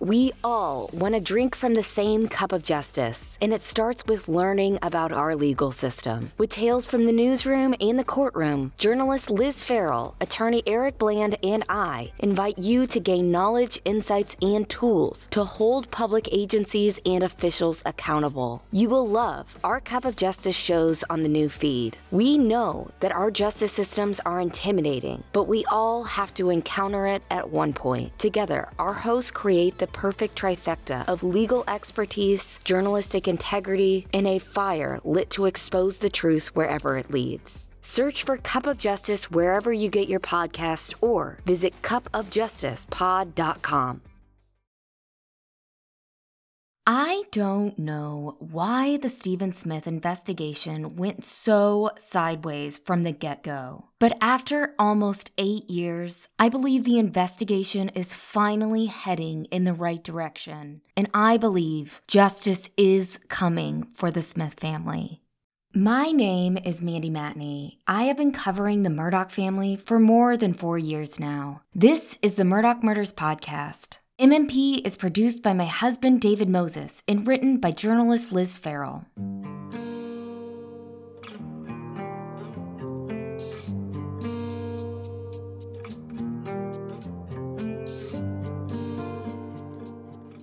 We all want to drink from the same cup of justice, and it starts with learning about our legal system. With tales from the newsroom and the courtroom, journalist Liz Farrell, attorney Eric Bland, and I invite you to gain knowledge, insights, and tools to hold public agencies and officials accountable. You will love our Cup of Justice shows on the new feed. We know that our justice systems are intimidating, but we all have to encounter it at one point. Together, our hosts create the perfect trifecta of legal expertise, journalistic integrity, and a fire lit to expose the truth wherever it leads. Search for Cup of Justice wherever you get your podcast or visit cupofjusticepod.com. I don't know why the Stephen Smith investigation went so sideways from the get go. But after almost eight years, I believe the investigation is finally heading in the right direction. And I believe justice is coming for the Smith family. My name is Mandy Matney. I have been covering the Murdaugh family for more than four years now. This is the Murdaugh Murders Podcast. MMP is produced by my husband David Moses and written by journalist Liz Farrell.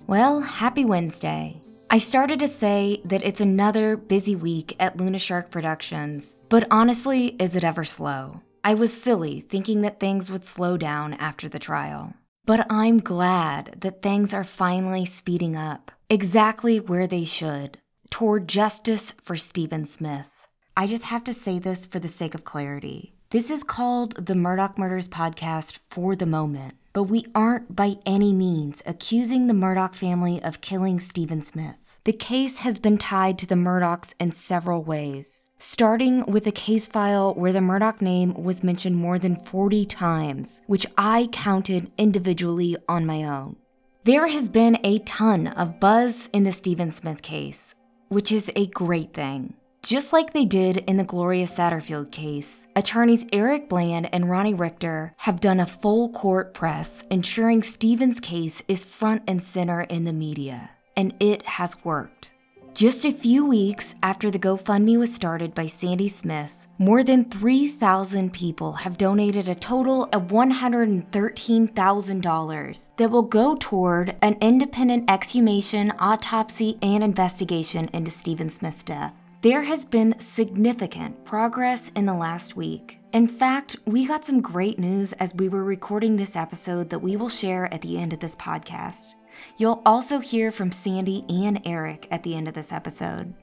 Well, happy Wednesday. I started to say that it's another busy week at Luna Shark Productions, but honestly, is it ever slow? I was silly thinking that things would slow down after the trial. But I'm glad that things are finally speeding up, exactly where they should, toward justice for Stephen Smith. I just have to say this for the sake of clarity. This is called the Murdaugh Murders Podcast for the moment, but we aren't by any means accusing the Murdaugh family of killing Stephen Smith. The case has been tied to the Murdaughs in several ways starting with a case file where the Murdaugh name was mentioned more than 40 times, which I counted individually on my own. There has been a ton of buzz in the Stephen Smith case, which is a great thing. Just like they did in the Gloria Satterfield case, attorneys Eric Bland and Ronnie Richter have done a full court press ensuring Stephen's case is front and center in the media, and it has worked. Just a few weeks after the GoFundMe was started by Sandy Smith, more than 3,000 people have donated a total of $113,000 that will go toward an independent exhumation, autopsy, and investigation into Stephen Smith's death. There has been significant progress in the last week. In fact, we got some great news as we were recording this episode that we will share at the end of this podcast. You'll also hear from Sandy and Eric at the end of this episode.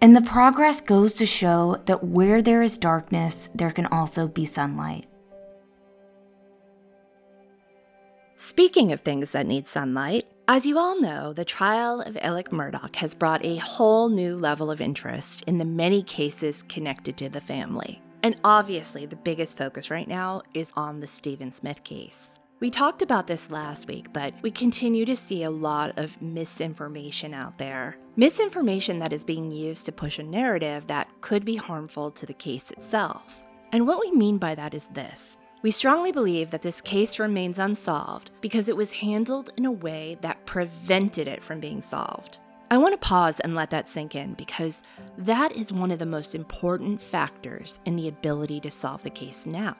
And the progress goes to show that where there is darkness, there can also be sunlight. Speaking of things that need sunlight, as you all know, the trial of Alec Murdaugh has brought a whole new level of interest in the many cases connected to the family. And obviously, the biggest focus right now is on the Stephen Smith case. We talked about this last week, but we continue to see a lot of misinformation out there. Misinformation that is being used to push a narrative that could be harmful to the case itself. And what we mean by that is this. We strongly believe that this case remains unsolved because it was handled in a way that prevented it from being solved. I want to pause and let that sink in because that is one of the most important factors in the ability to solve the case now.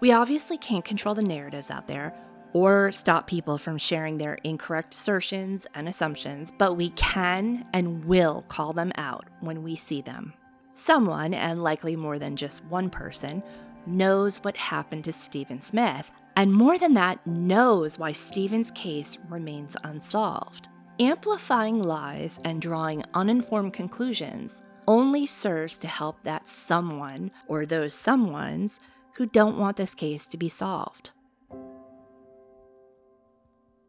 We obviously can't control the narratives out there or stop people from sharing their incorrect assertions and assumptions, but we can and will call them out when we see them. Someone, and likely more than just one person, knows what happened to Stephen Smith, and more than that, knows why Stephen's case remains unsolved. Amplifying lies and drawing uninformed conclusions only serves to help that someone or those someones who don't want this case to be solved.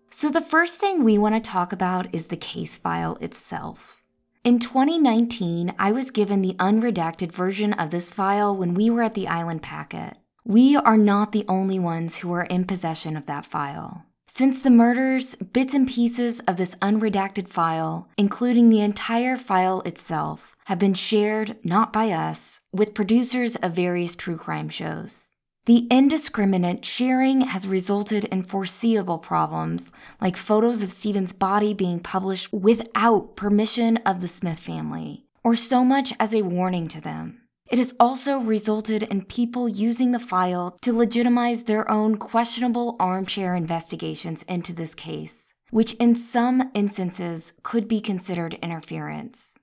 So, the first thing we want to talk about is the case file itself. In 2019, I was given the unredacted version of this file when we were at the Island Packet. We are not the only ones who are in possession of that file. Since the murders, bits and pieces of this unredacted file, including the entire file itself, have been shared, not by us, with producers of various true crime shows. The indiscriminate sharing has resulted in foreseeable problems, like photos of Stephen's body being published without permission of the Smith family, or so much as a warning to them. It has also resulted in people using the file to legitimize their own questionable armchair investigations into this case, which in some instances could be considered interference.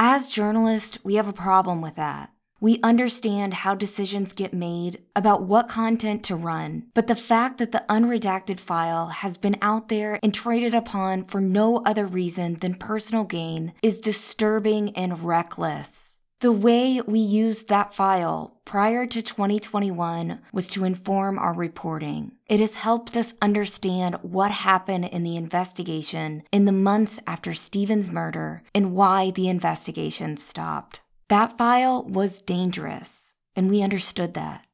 As journalists, we have a problem with that. We understand how decisions get made about what content to run, but the fact that the unredacted file has been out there and traded upon for no other reason than personal gain is disturbing and reckless. The way we used that file prior to 2021 was to inform our reporting. It has helped us understand what happened in the investigation in the months after Stephen's murder and why the investigation stopped. That file was dangerous, and we understood that.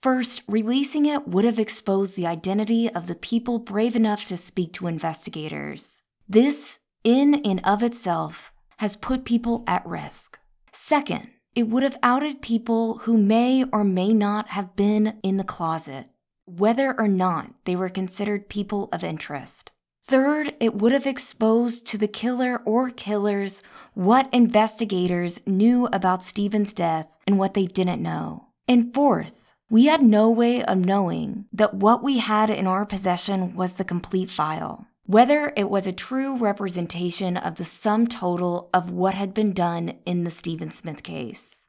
First, releasing it would have exposed the identity of the people brave enough to speak to investigators. This, in and of itself, has put people at risk. Second, it would have outed people who may or may not have been in the closet, whether or not they were considered people of interest. Third, it would have exposed to the killer or killers what investigators knew about Stephen's death and what they didn't know. And fourth, we had no way of knowing that what we had in our possession was the complete file, whether it was a true representation of the sum total of what had been done in the Stephen Smith case.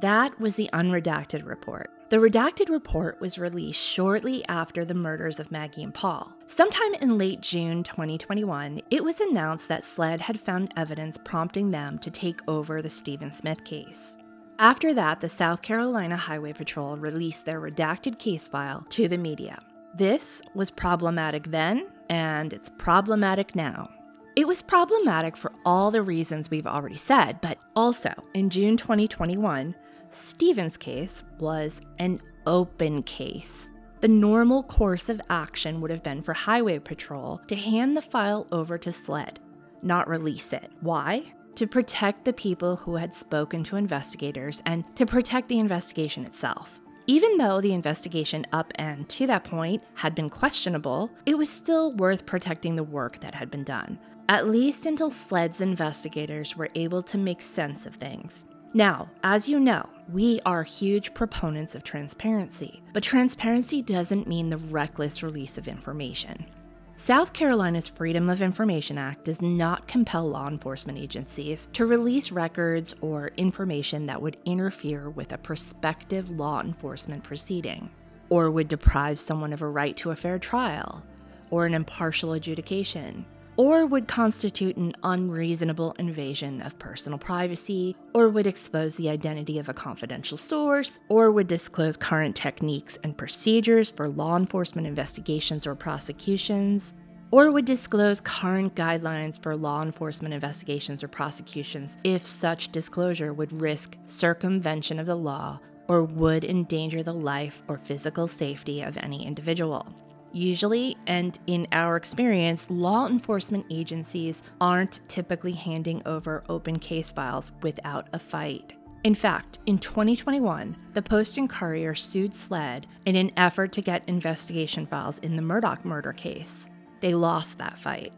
That was the unredacted report. The redacted report was released shortly after the murders of Maggie and Paul. Sometime in late June 2021, it was announced that SLED had found evidence prompting them to take over the Stephen Smith case. After that, the South Carolina Highway Patrol released their redacted case file to the media. This was problematic then, and it's problematic now. It was problematic for all the reasons we've already said, but also in June 2021, Stephen's case was an open case. The normal course of action would have been for Highway Patrol to hand the file over to SLED, not release it. Why? To protect the people who had spoken to investigators and to protect the investigation itself. Even though the investigation up and to that point had been questionable, it was still worth protecting the work that had been done, at least until SLED's investigators were able to make sense of things. Now, as you know, we are huge proponents of transparency, but transparency doesn't mean the reckless release of information. South Carolina's Freedom of Information Act does not compel law enforcement agencies to release records or information that would interfere with a prospective law enforcement proceeding, or would deprive someone of a right to a fair trial, or an impartial adjudication, or would constitute an unreasonable invasion of personal privacy, or would expose the identity of a confidential source, or would disclose current techniques and procedures for law enforcement investigations or prosecutions, or would disclose current guidelines for law enforcement investigations or prosecutions if such disclosure would risk circumvention of the law or would endanger the life or physical safety of any individual. Usually, and in our experience, law enforcement agencies aren't typically handing over open case files without a fight. In fact, in 2021, the Post and Courier sued SLED in an effort to get investigation files in the Murdaugh murder case. They lost that fight.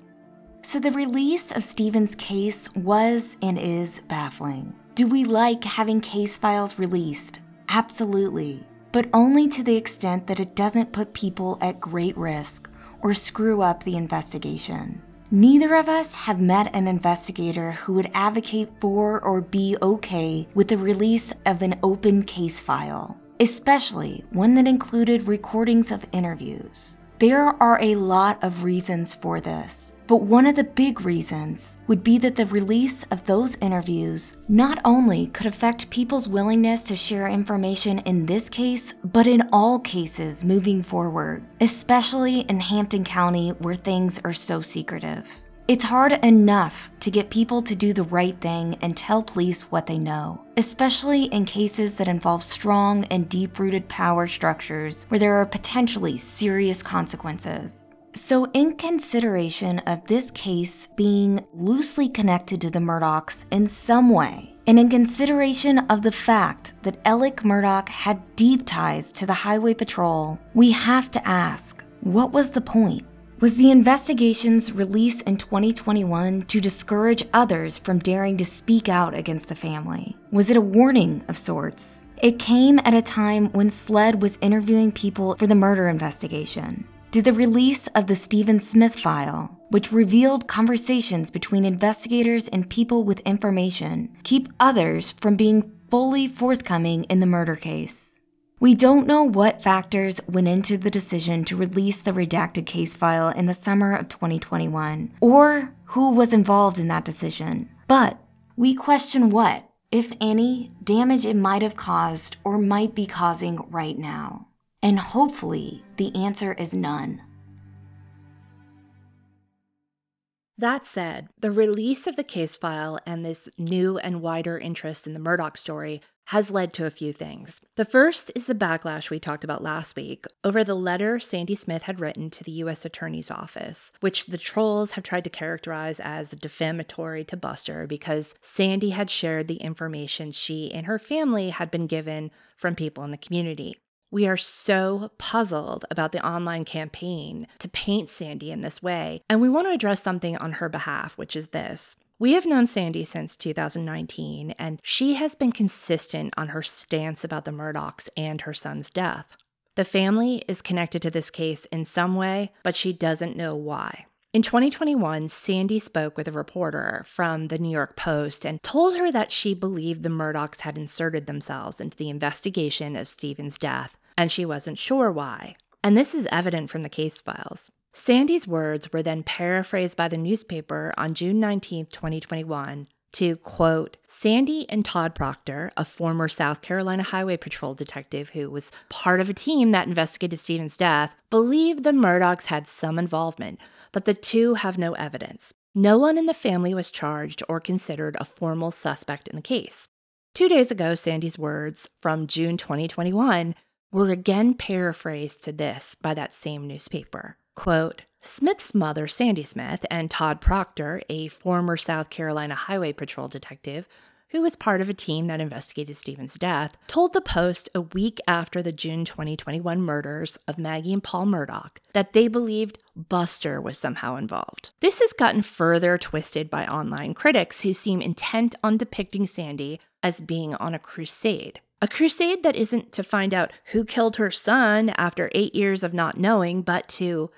So, the release of Stephen's case was and is baffling. Do we like having case files released? Absolutely but only to the extent that it doesn't put people at great risk or screw up the investigation. Neither of us have met an investigator who would advocate for or be okay with the release of an open case file, especially one that included recordings of interviews. There are a lot of reasons for this, but one of the big reasons would be that the release of those interviews not only could affect people's willingness to share information in this case, but in all cases moving forward, especially in Hampton County where things are so secretive. It's hard enough to get people to do the right thing and tell police what they know, especially in cases that involve strong and deep rooted power structures where there are potentially serious consequences. So, in consideration of this case being loosely connected to the Murdaughs in some way, And in consideration of the fact that Alec Murdaugh had deep ties to the Highway Patrol, we have to ask what was the point? Was the investigation's release in 2021 to discourage others from daring to speak out against the family? Was it a warning of sorts? It came at a time when SLED was interviewing people for the murder investigation. Did the release of the Stephen Smith file, which revealed conversations between investigators and people with information, keep others from being fully forthcoming in the murder case? We don't know what factors went into the decision to release the redacted case file in the summer of 2021, or who was involved in that decision. But we question what, if any, damage it might have caused or might be causing right now. And hopefully, the answer is none. That said, the release of the case file and this new and wider interest in the Murdaugh story has led to a few things. The first is the backlash we talked about last week over the letter Sandy Smith had written to the U.S. Attorney's Office, which the trolls have tried to characterize as defamatory to Buster because Sandy had shared the information she and her family had been given from people in the community. We are so puzzled about the online campaign to paint Sandy in this way, and we want to address something on her behalf, which is this. We have known Sandy since 2019, and she has been consistent on her stance about the Murdaughs and her son's death. The family is connected to this case in some way, but she doesn't know why. In 2021, Sandy spoke with a reporter from the New York Post and told her that she believed the Murdaughs had inserted themselves into the investigation of Stephen's death and she wasn't sure why. And this is evident from the case files. Sandy's words were then paraphrased by the newspaper on June 19, 2021, to quote Sandy and Todd Proctor, a former South Carolina Highway Patrol detective who was part of a team that investigated Stephen's death, believe the Murdaughs had some involvement, but the two have no evidence. No one in the family was charged or considered a formal suspect in the case. Two days ago, Sandy's words from June 2021 were again paraphrased to this by that same newspaper. Quote, Smith's mother, Sandy Smith, and Todd Proctor, a former South Carolina Highway Patrol detective who was part of a team that investigated Stephen's death, told the Post a week after the June 2021 murders of Maggie and Paul Murdaugh that they believed Buster was somehow involved. This has gotten further twisted by online critics who seem intent on depicting Sandy as being on a crusade a crusade that isn't to find out who killed her son after eight years of not knowing, but to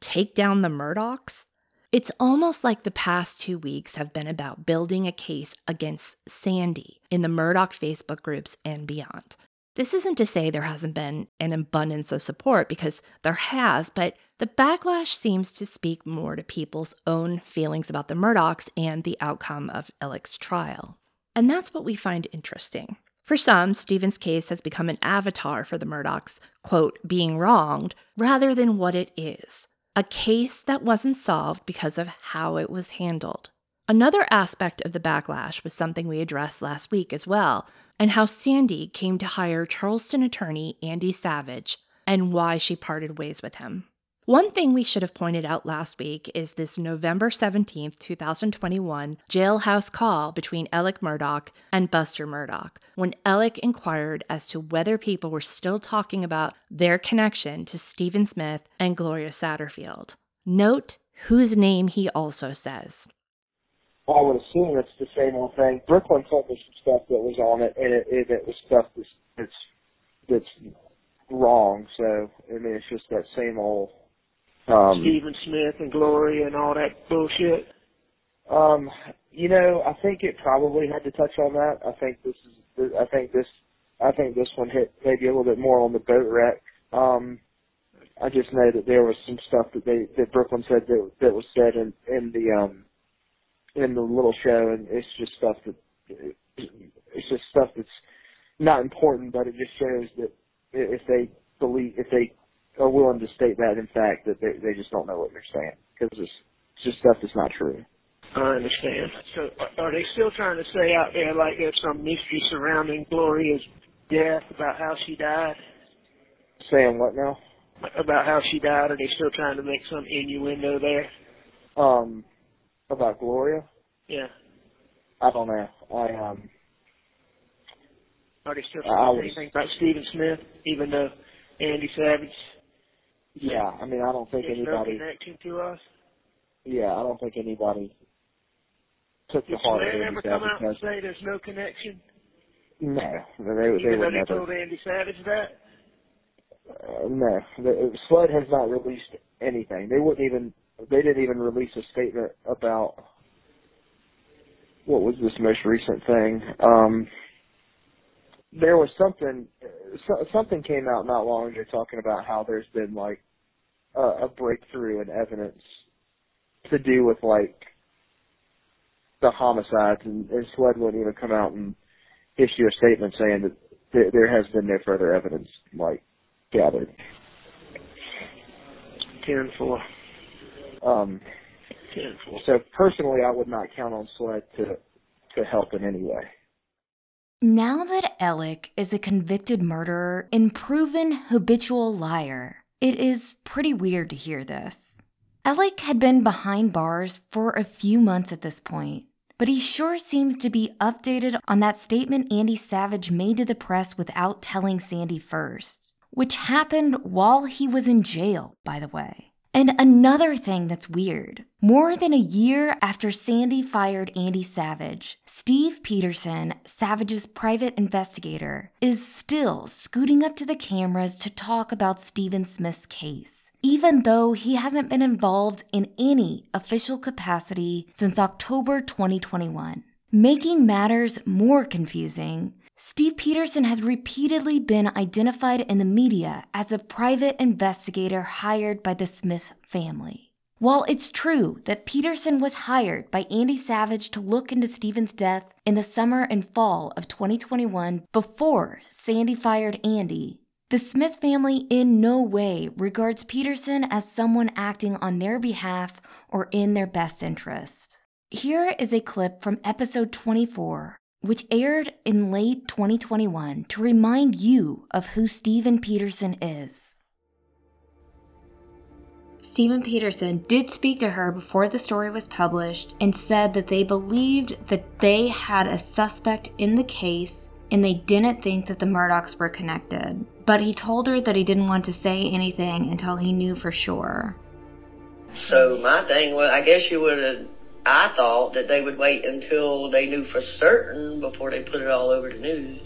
take down the Murdaughs? It's almost like the past two weeks have been about building a case against Sandy in the Murdaugh Facebook groups and beyond. This isn't to say there hasn't been an abundance of support because there has, but the backlash seems to speak more to people's own feelings about the Murdaughs and the outcome of Alec's trial. And that's what we find interesting. For some, Stephen's case has become an avatar for the Murdaughs, quote, being wronged, rather than what it is a case that wasn't solved because of how it was handled. Another aspect of the backlash was something we addressed last week as well, and how Sandy came to hire Charleston attorney Andy Savage and why she parted ways with him. One thing we should have pointed out last week is this November 17th, 2021 jailhouse call between Alec Murdaugh and Buster Murdaugh when Alec inquired as to whether people were still talking about their connection to Stephen Smith and Gloria Satterfield. Note whose name he also says. I would assume it's the same old thing. Brooklyn told me some stuff that was on it, and it, it, it was stuff that's, that's that's wrong. So I mean, it's just that same old um, Stephen Smith and Gloria and all that bullshit? Um, you know, I think it probably had to touch on that. I think this is, I think this, I think this one hit maybe a little bit more on the boat wreck. Um, I just know that there was some stuff that they that Brooklyn said that that was said in in the um in the little show, and it's just stuff that it's just stuff that's not important, but it just shows that if they believe if they are willing to state that in fact that they they just don't know what they're saying because it's, it's just stuff that's not true. I understand. So are they still trying to say out there like there's some mystery surrounding Gloria's death about how she died? Saying what now? About how she died. Are they still trying to make some innuendo there? Um, about Gloria? Yeah. I don't know. I um, Are they still saying anything about Stephen Smith, even though Andy Savage Yeah, I mean, I don't think no anybody. connection to us? Yeah, I don't think anybody took Did to heart Andy ever come out and say there's no connection, No, they they even would they never. told Andy Savage that? Uh, no, the, Sled has not released anything. They wouldn't even. They didn't even release a statement about what was this most recent thing. Um, there was something. So, something came out not long ago talking about how there's been like a, a breakthrough in evidence to do with like the homicides, and, and Sled wouldn't even come out and issue a statement saying that there, there has been no further evidence like gathered. Ten four. Um, Ten four. so personally, I would not count on Sled to to help in any way. Now that Alec is a convicted murderer and proven habitual liar, it is pretty weird to hear this. Alec had been behind bars for a few months at this point, but he sure seems to be updated on that statement Andy Savage made to the press without telling Sandy first, which happened while he was in jail, by the way. And another thing that's weird more than a year after Sandy fired Andy Savage, Steve Peterson, Savage's private investigator, is still scooting up to the cameras to talk about Stephen Smith's case, even though he hasn't been involved in any official capacity since October 2021. Making matters more confusing, Steve Peterson has repeatedly been identified in the media as a private investigator hired by the Smith family. While it's true that Peterson was hired by Andy Savage to look into Stephen's death in the summer and fall of 2021 before Sandy fired Andy, the Smith family in no way regards Peterson as someone acting on their behalf or in their best interest. Here is a clip from episode 24 which aired in late 2021 to remind you of who Steven Peterson is. Steven Peterson did speak to her before the story was published and said that they believed that they had a suspect in the case and they didn't think that the Murdaughs were connected. But he told her that he didn't want to say anything until he knew for sure. So my thing was, I guess you would have. I thought that they would wait until they knew for certain before they put it all over the news.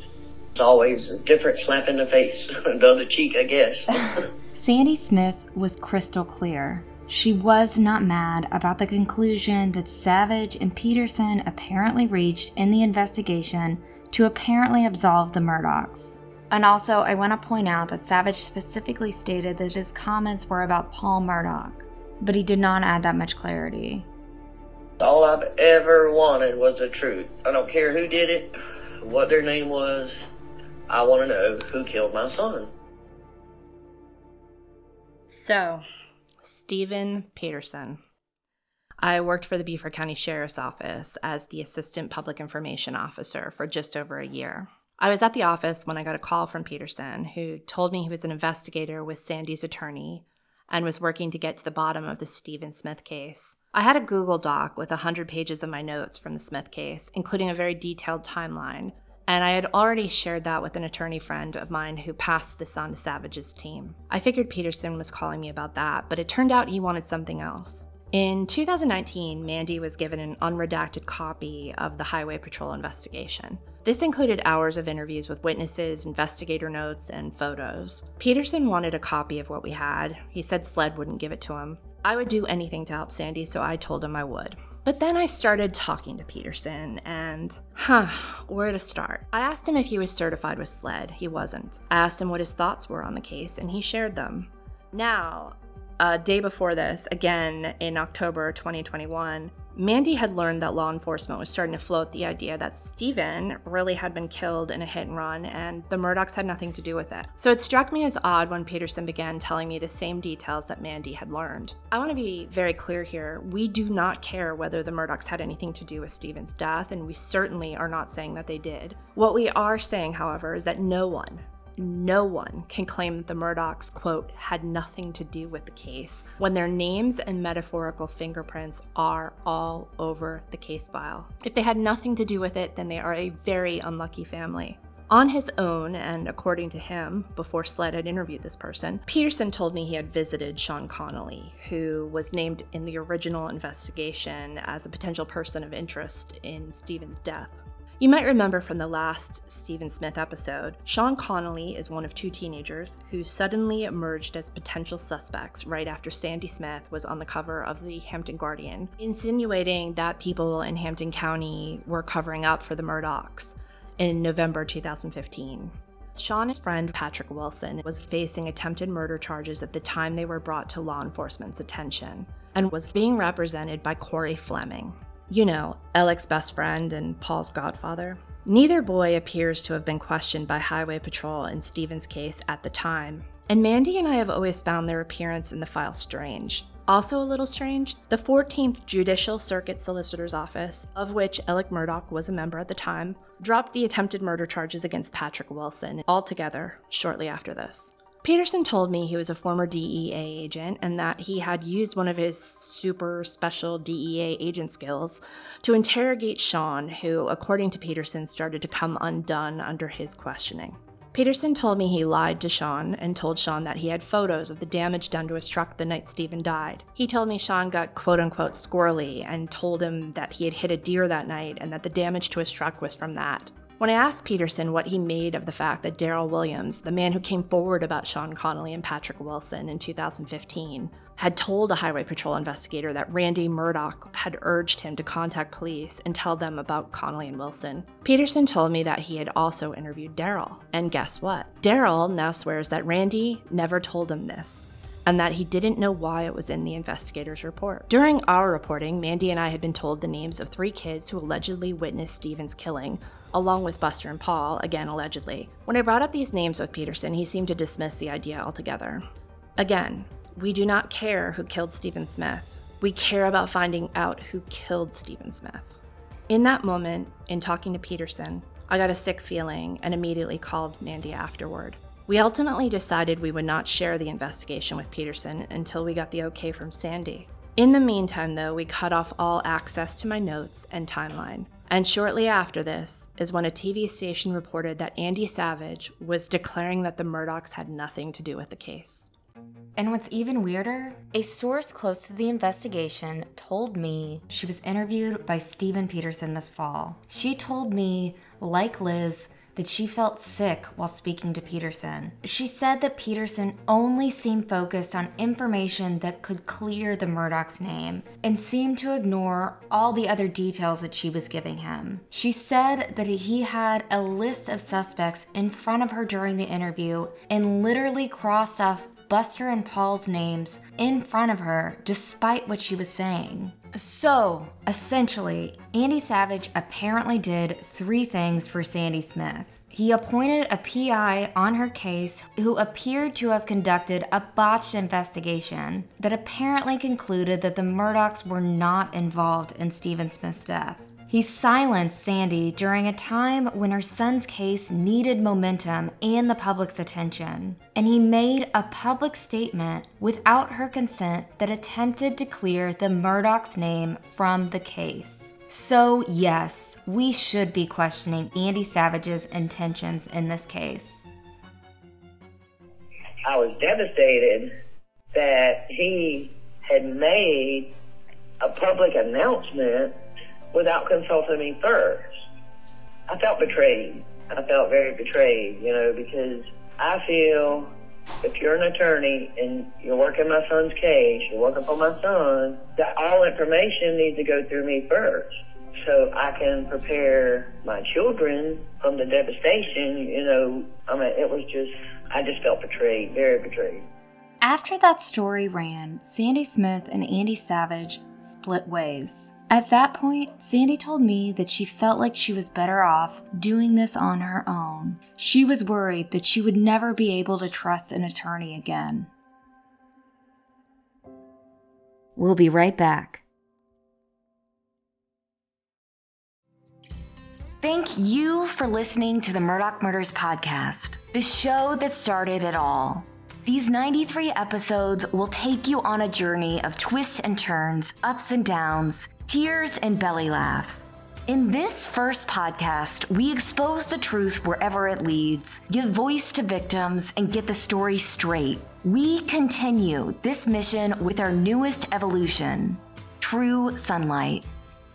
It's always a different slap in the face, the other cheek, I guess. Sandy Smith was crystal clear. She was not mad about the conclusion that Savage and Peterson apparently reached in the investigation to apparently absolve the Murdaughs. And also, I want to point out that Savage specifically stated that his comments were about Paul Murdaugh, but he did not add that much clarity. All I've ever wanted was the truth. I don't care who did it, what their name was. I want to know who killed my son. So, Stephen Peterson. I worked for the Beaufort County Sheriff's Office as the Assistant Public Information Officer for just over a year. I was at the office when I got a call from Peterson, who told me he was an investigator with Sandy's attorney and was working to get to the bottom of the Stephen Smith case. I had a Google Doc with 100 pages of my notes from the Smith case, including a very detailed timeline, and I had already shared that with an attorney friend of mine who passed this on to Savage's team. I figured Peterson was calling me about that, but it turned out he wanted something else. In 2019, Mandy was given an unredacted copy of the Highway Patrol investigation. This included hours of interviews with witnesses, investigator notes, and photos. Peterson wanted a copy of what we had. He said Sled wouldn't give it to him. I would do anything to help Sandy, so I told him I would. But then I started talking to Peterson, and huh, where to start? I asked him if he was certified with SLED. He wasn't. I asked him what his thoughts were on the case, and he shared them. Now, a day before this, again in October 2021, Mandy had learned that law enforcement was starting to float the idea that Stephen really had been killed in a hit and run and the Murdaughs had nothing to do with it. So it struck me as odd when Peterson began telling me the same details that Mandy had learned. I want to be very clear here. We do not care whether the Murdaughs had anything to do with Stephen's death, and we certainly are not saying that they did. What we are saying, however, is that no one, no one can claim that the Murdaughs, quote, had nothing to do with the case when their names and metaphorical fingerprints are all over the case file. If they had nothing to do with it, then they are a very unlucky family. On his own, and according to him, before Sled had interviewed this person, Peterson told me he had visited Sean Connolly, who was named in the original investigation as a potential person of interest in Stephen's death. You might remember from the last Stephen Smith episode, Sean Connolly is one of two teenagers who suddenly emerged as potential suspects right after Sandy Smith was on the cover of the Hampton Guardian, insinuating that people in Hampton County were covering up for the Murdaughs in November 2015. Sean's friend Patrick Wilson was facing attempted murder charges at the time they were brought to law enforcement's attention and was being represented by Cory Fleming. You know, Alec's best friend and Paul's godfather. Neither boy appears to have been questioned by Highway Patrol in Stephen's case at the time, and Mandy and I have always found their appearance in the file strange. Also, a little strange, the 14th Judicial Circuit Solicitor's Office, of which Alec Murdaugh was a member at the time, dropped the attempted murder charges against Patrick Wilson altogether shortly after this. Peterson told me he was a former DEA agent and that he had used one of his super special DEA agent skills to interrogate Sean, who, according to Peterson, started to come undone under his questioning. Peterson told me he lied to Sean and told Sean that he had photos of the damage done to his truck the night Stephen died. He told me Sean got quote unquote squirrely and told him that he had hit a deer that night and that the damage to his truck was from that. When I asked Peterson what he made of the fact that Daryl Williams, the man who came forward about Sean Connolly and Patrick Wilson in 2015, had told a Highway Patrol investigator that Randy Murdaugh had urged him to contact police and tell them about Connolly and Wilson, Peterson told me that he had also interviewed Daryl. And guess what? Daryl now swears that Randy never told him this and that he didn't know why it was in the investigator's report. During our reporting, Mandy and I had been told the names of three kids who allegedly witnessed Stephen's killing, along with Buster and Paul, again allegedly. When I brought up these names with Peterson, he seemed to dismiss the idea altogether. Again, we do not care who killed Stephen Smith. We care about finding out who killed Stephen Smith. In that moment, in talking to Peterson, I got a sick feeling and immediately called Mandy afterward. We ultimately decided we would not share the investigation with Peterson until we got the okay from Sandy. In the meantime, though, we cut off all access to my notes and timeline. And shortly after this is when a TV station reported that Andy Savage was declaring that the Murdaughs had nothing to do with the case. And what's even weirder, a source close to the investigation told me she was interviewed by Stephen Peterson this fall. She told me, like Liz, that she felt sick while speaking to Peterson. She said that Peterson only seemed focused on information that could clear the Murdaugh's name and seemed to ignore all the other details that she was giving him. She said that he had a list of suspects in front of her during the interview and literally crossed off Buster and Paul's names in front of her despite what she was saying. So, essentially, Andy Savage apparently did three things for Sandy Smith. He appointed a PI on her case who appeared to have conducted a botched investigation that apparently concluded that the Murdaughs were not involved in Stephen Smith's death. He silenced Sandy during a time when her son's case needed momentum and the public's attention. And he made a public statement without her consent that attempted to clear the Murdaugh's name from the case. So, yes, we should be questioning Andy Savage's intentions in this case. I was devastated that he had made a public announcement without consulting me first. I felt betrayed. I felt very betrayed, you know, because I feel if you're an attorney and you're working my son's case, you're working for my son, that all information needs to go through me first. So I can prepare my children from the devastation, you know, I mean, it was just, I just felt betrayed, very betrayed. After that story ran, Sandy Smith and Andy Savage split ways. At that point, Sandy told me that she felt like she was better off doing this on her own. She was worried that she would never be able to trust an attorney again. We'll be right back. Thank you for listening to the Murdaugh Murders Podcast, the show that started it all. These 93 episodes will take you on a journey of twists and turns, ups and downs, tears and belly laughs. In this first podcast, we expose the truth wherever it leads, give voice to victims, and get the story straight. We continue this mission with our newest evolution True Sunlight.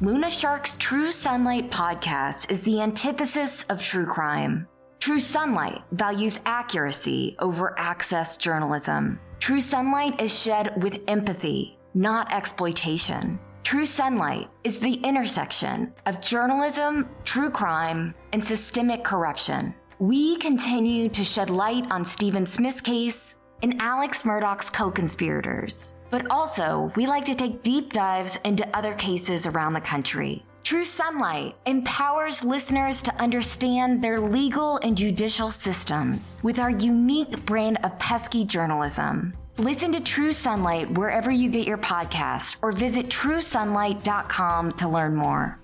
Luna Shark's True Sunlight podcast is the antithesis of true crime. True Sunlight values accuracy over access journalism. True Sunlight is shed with empathy, not exploitation. True Sunlight is the intersection of journalism, true crime, and systemic corruption. We continue to shed light on Stephen Smith's case and Alex Murdaugh's co conspirators, but also we like to take deep dives into other cases around the country. True Sunlight empowers listeners to understand their legal and judicial systems with our unique brand of pesky journalism. Listen to True Sunlight wherever you get your podcast or visit truesunlight.com to learn more.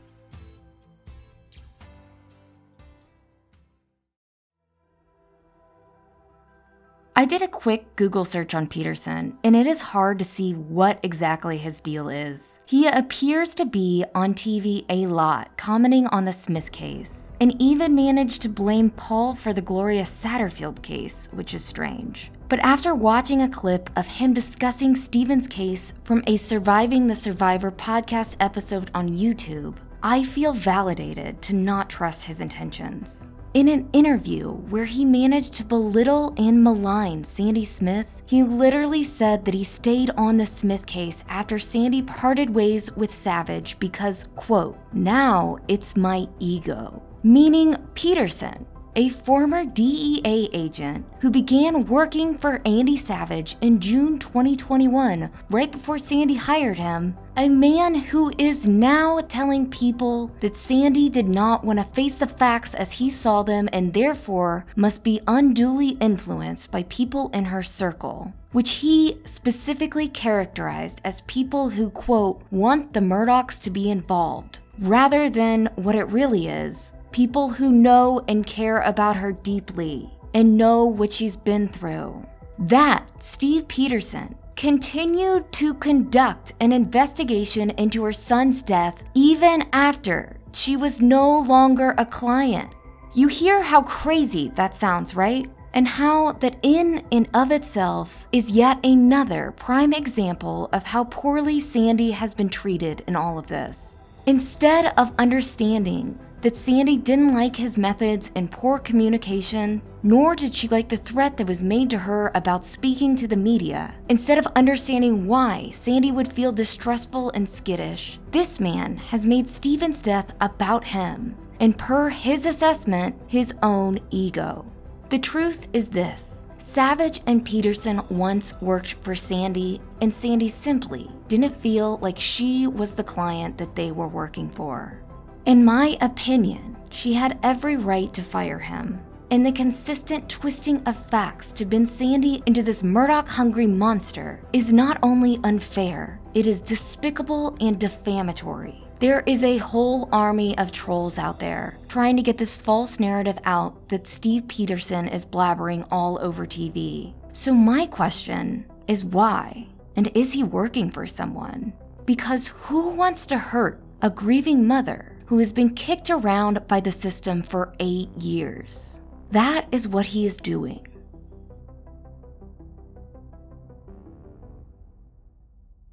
I did a quick Google search on Peterson, and it is hard to see what exactly his deal is. He appears to be on TV a lot, commenting on the Smith case, and even managed to blame Paul for the Gloria Satterfield case, which is strange. But after watching a clip of him discussing Stephen's case from a Surviving the Survivor podcast episode on YouTube, I feel validated to not trust his intentions. In an interview where he managed to belittle and malign Sandy Smith, he literally said that he stayed on the Smith case after Sandy parted ways with Savage because, quote, now it's my ego. Meaning Peterson, a former DEA agent who began working for Andy Savage in June 2021, right before Sandy hired him, a man who is now telling people that Sandy did not want to face the facts as he saw them and therefore must be unduly influenced by people in her circle, which he specifically characterized as people who, quote, want the Murdaughs to be involved, rather than what it really is people who know and care about her deeply and know what she's been through. That Steve Peterson continued to conduct an investigation into her son's death even after she was no longer a client. You hear how crazy that sounds, right? And how that in and of itself is yet another prime example of how poorly Sandy has been treated in all of this. Instead of understanding that Sandy didn't like his methods and poor communication, nor did she like the threat that was made to her about speaking to the media. Instead of understanding why Sandy would feel distrustful and skittish, this man has made Stephen's death about him, and per his assessment, his own ego. The truth is this. Savage and Peterson once worked for Sandy, and Sandy simply didn't feel like she was the client that they were working for. In my opinion, she had every right to fire him. And the consistent twisting of facts to bend Sandy into this Murdaugh hungry monster is not only unfair, it is despicable and defamatory. There is a whole army of trolls out there trying to get this false narrative out that Steve Peterson is blabbering all over TV. So, my question is why? And is he working for someone? Because who wants to hurt a grieving mother who has been kicked around by the system for eight years. That is what he is doing.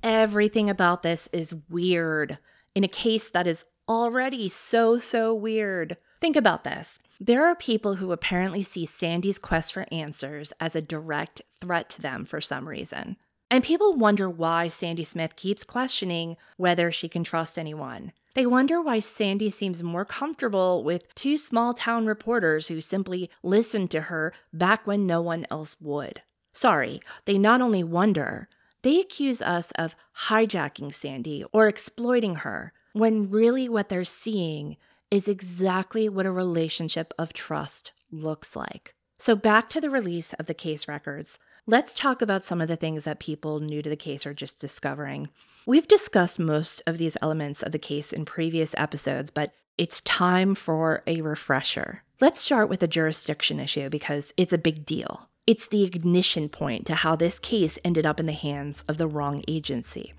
Everything about this is weird in a case that is already so, so weird. Think about this. There are people who apparently see Sandy's quest for answers as a direct threat to them for some reason. And people wonder why Sandy Smith keeps questioning whether she can trust anyone. They wonder why Sandy seems more comfortable with two small town reporters who simply listened to her back when no one else would. Sorry, they not only wonder, they accuse us of hijacking Sandy or exploiting her, when really what they're seeing is exactly what a relationship of trust looks like. So, back to the release of the case records, let's talk about some of the things that people new to the case are just discovering. We've discussed most of these elements of the case in previous episodes, but it's time for a refresher. Let's start with the jurisdiction issue because it's a big deal. It's the ignition point to how this case ended up in the hands of the wrong agency.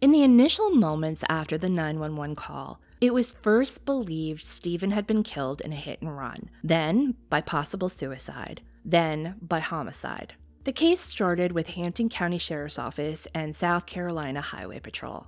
In the initial moments after the 911 call, it was first believed Stephen had been killed in a hit and run, then by possible suicide, then by homicide. The case started with Hampton County Sheriff's Office and South Carolina Highway Patrol.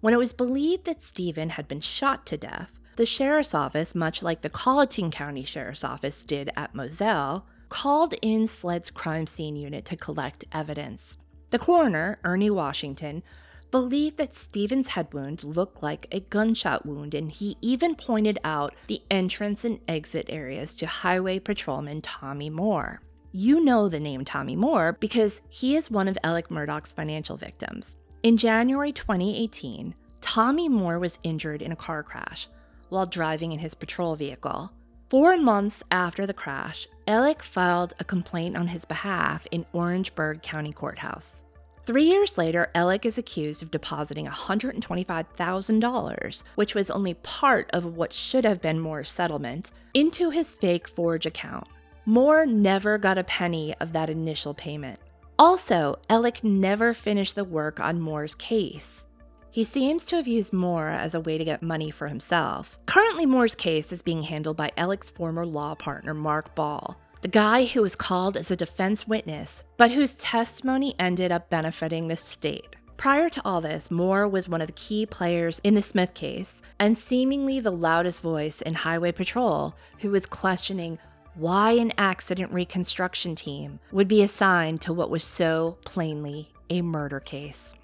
When it was believed that Stephen had been shot to death, the sheriff's office, much like the Colleton County Sheriff's Office did at Moselle, called in SLED's crime scene unit to collect evidence. The coroner, Ernie Washington, believed that Stephen's head wound looked like a gunshot wound, and he even pointed out the entrance and exit areas to Highway Patrolman Tommy Moore. You know the name Tommy Moore because he is one of Alec Murdaugh's financial victims. In January 2018, Tommy Moore was injured in a car crash while driving in his patrol vehicle. Four months after the crash, Alec filed a complaint on his behalf in Orangeburg County Courthouse. Three years later, Alec is accused of depositing $125,000, which was only part of what should have been Moore's settlement, into his fake Forge account. Moore never got a penny of that initial payment. Also, Alec never finished the work on Moore's case. He seems to have used Moore as a way to get money for himself. Currently, Moore's case is being handled by Alec's former law partner, Mark Ball, the guy who was called as a defense witness, but whose testimony ended up benefiting the state. Prior to all this, Moore was one of the key players in the Smith case and seemingly the loudest voice in Highway Patrol who was questioning why an accident reconstruction team would be assigned to what was so plainly a murder case.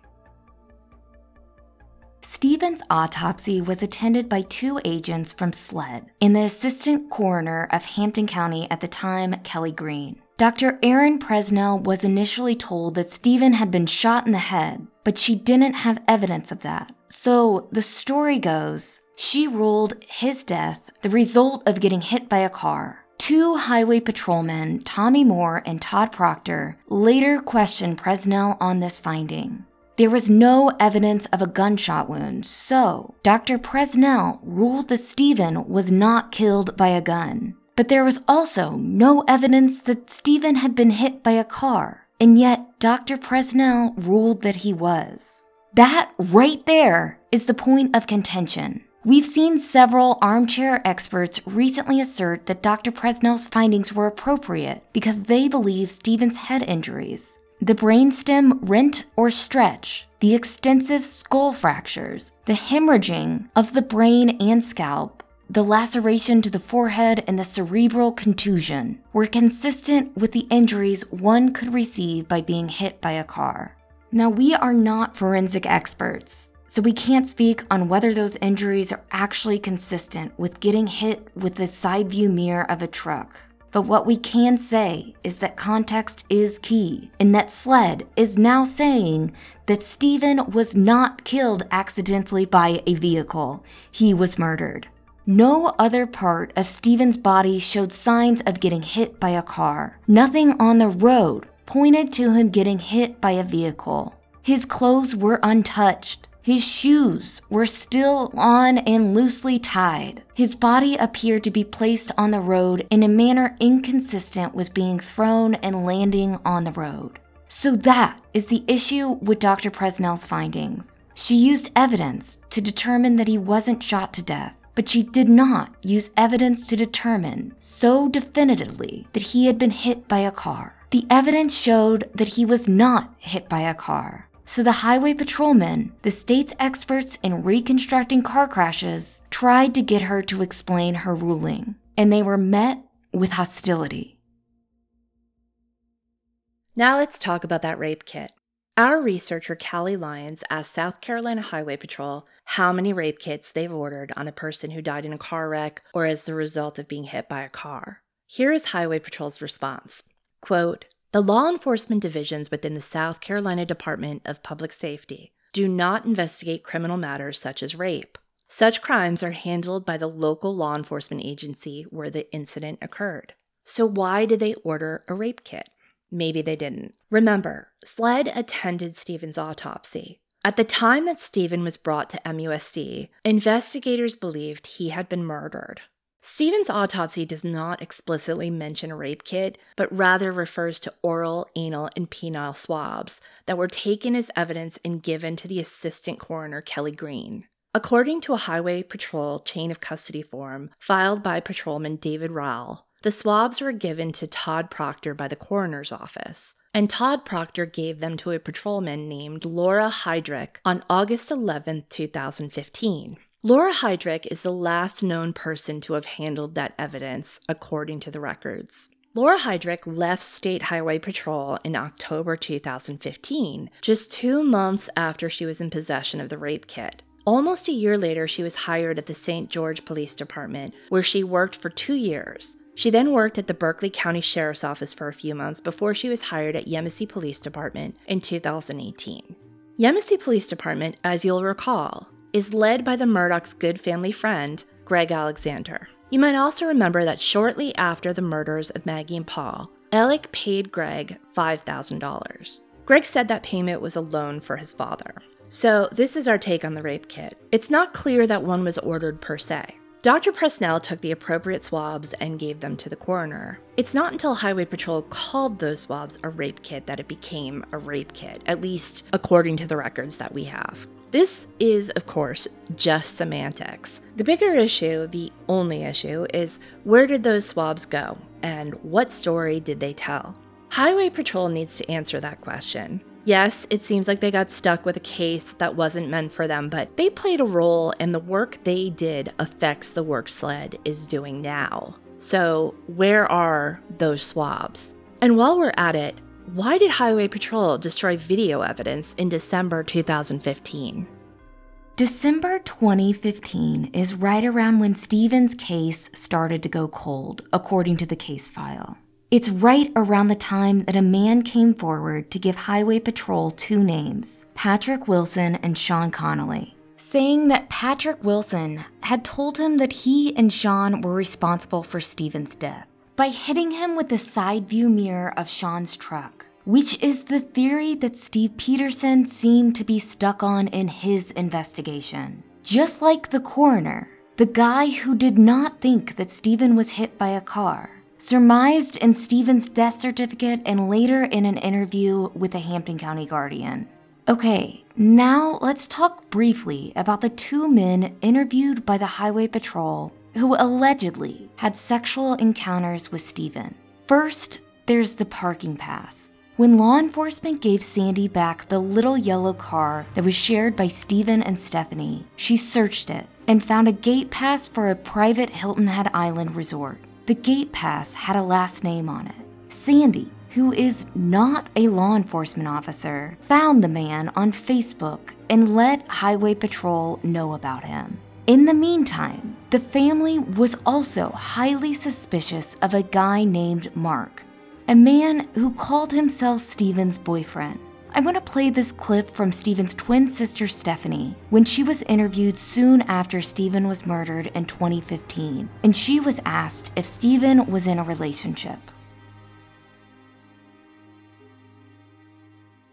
Stephen's autopsy was attended by two agents from SLED and the assistant coroner of Hampton County at the time, Kelly Green. Dr. Erin Presnell was initially told that Stephen had been shot in the head, but she didn't have evidence of that. So the story goes she ruled his death the result of getting hit by a car. Two highway patrolmen, Tommy Moore and Todd Proctor, later questioned Presnell on this finding. There was no evidence of a gunshot wound, so Dr. Presnell ruled that Stephen was not killed by a gun. But there was also no evidence that Stephen had been hit by a car, and yet Dr. Presnell ruled that he was. That right there is the point of contention. We've seen several armchair experts recently assert that Dr. Presnell's findings were appropriate because they believe Stephen's head injuries the brainstem rent or stretch, the extensive skull fractures, the hemorrhaging of the brain and scalp, the laceration to the forehead, and the cerebral contusion were consistent with the injuries one could receive by being hit by a car. Now, we are not forensic experts, so we can't speak on whether those injuries are actually consistent with getting hit with the side view mirror of a truck. But what we can say is that context is key, and that SLED is now saying that Stephen was not killed accidentally by a vehicle. He was murdered. No other part of Stephen's body showed signs of getting hit by a car. Nothing on the road pointed to him getting hit by a vehicle. His clothes were untouched. His shoes were still on and loosely tied. His body appeared to be placed on the road in a manner inconsistent with being thrown and landing on the road. So that is the issue with Dr. Presnell's findings. She used evidence to determine that he wasn't shot to death, but she did not use evidence to determine so definitively that he had been hit by a car. The evidence showed that he was not hit by a car. So the highway patrolmen, the state's experts in reconstructing car crashes, tried to get her to explain her ruling, and they were met with hostility. Now let's talk about that rape kit. Our researcher, Callie Lyons, asked South Carolina Highway Patrol how many rape kits they've ordered on a person who died in a car wreck or as the result of being hit by a car. Here is Highway Patrol's response Quote, the law enforcement divisions within the South Carolina Department of Public Safety do not investigate criminal matters such as rape. Such crimes are handled by the local law enforcement agency where the incident occurred. So, why did they order a rape kit? Maybe they didn't. Remember, SLED attended Stephen's autopsy. At the time that Stephen was brought to MUSC, investigators believed he had been murdered. Stephen's autopsy does not explicitly mention a rape kit, but rather refers to oral, anal, and penile swabs that were taken as evidence and given to the assistant coroner Kelly Green. According to a Highway Patrol chain of custody form filed by Patrolman David Rowell, the swabs were given to Todd Proctor by the coroner's office, and Todd Proctor gave them to a patrolman named Laura Heydrich on August 11, 2015. Laura Heydrich is the last known person to have handled that evidence, according to the records. Laura Heydrich left State Highway Patrol in October 2015, just two months after she was in possession of the rape kit. Almost a year later, she was hired at the St. George Police Department, where she worked for two years. She then worked at the Berkeley County Sheriff's Office for a few months before she was hired at Yemassee Police Department in 2018. Yemassee Police Department, as you'll recall, is led by the Murdaughs' good family friend, Greg Alexander. You might also remember that shortly after the murders of Maggie and Paul, Alec paid Greg $5,000. Greg said that payment was a loan for his father. So, this is our take on the rape kit. It's not clear that one was ordered per se. Dr. Presnell took the appropriate swabs and gave them to the coroner. It's not until Highway Patrol called those swabs a rape kit that it became a rape kit, at least according to the records that we have. This is, of course, just semantics. The bigger issue, the only issue, is where did those swabs go and what story did they tell? Highway Patrol needs to answer that question. Yes, it seems like they got stuck with a case that wasn't meant for them, but they played a role and the work they did affects the work SLED is doing now. So, where are those swabs? And while we're at it, why did Highway Patrol destroy video evidence in December 2015? December 2015 is right around when Stephen's case started to go cold, according to the case file. It's right around the time that a man came forward to give Highway Patrol two names Patrick Wilson and Sean Connolly, saying that Patrick Wilson had told him that he and Sean were responsible for Stephen's death by hitting him with the side view mirror of Sean's truck, which is the theory that Steve Peterson seemed to be stuck on in his investigation. Just like the coroner, the guy who did not think that Stephen was hit by a car, surmised in Stephen's death certificate and later in an interview with the Hampton County Guardian. Okay, now let's talk briefly about the two men interviewed by the Highway Patrol who allegedly had sexual encounters with Stephen. First, there's the parking pass. When law enforcement gave Sandy back the little yellow car that was shared by Stephen and Stephanie, she searched it and found a gate pass for a private Hilton Head Island resort. The gate pass had a last name on it Sandy, who is not a law enforcement officer, found the man on Facebook and let Highway Patrol know about him. In the meantime, the family was also highly suspicious of a guy named Mark, a man who called himself Stephen's boyfriend. I want to play this clip from Stephen's twin sister Stephanie when she was interviewed soon after Stephen was murdered in 2015, and she was asked if Stephen was in a relationship.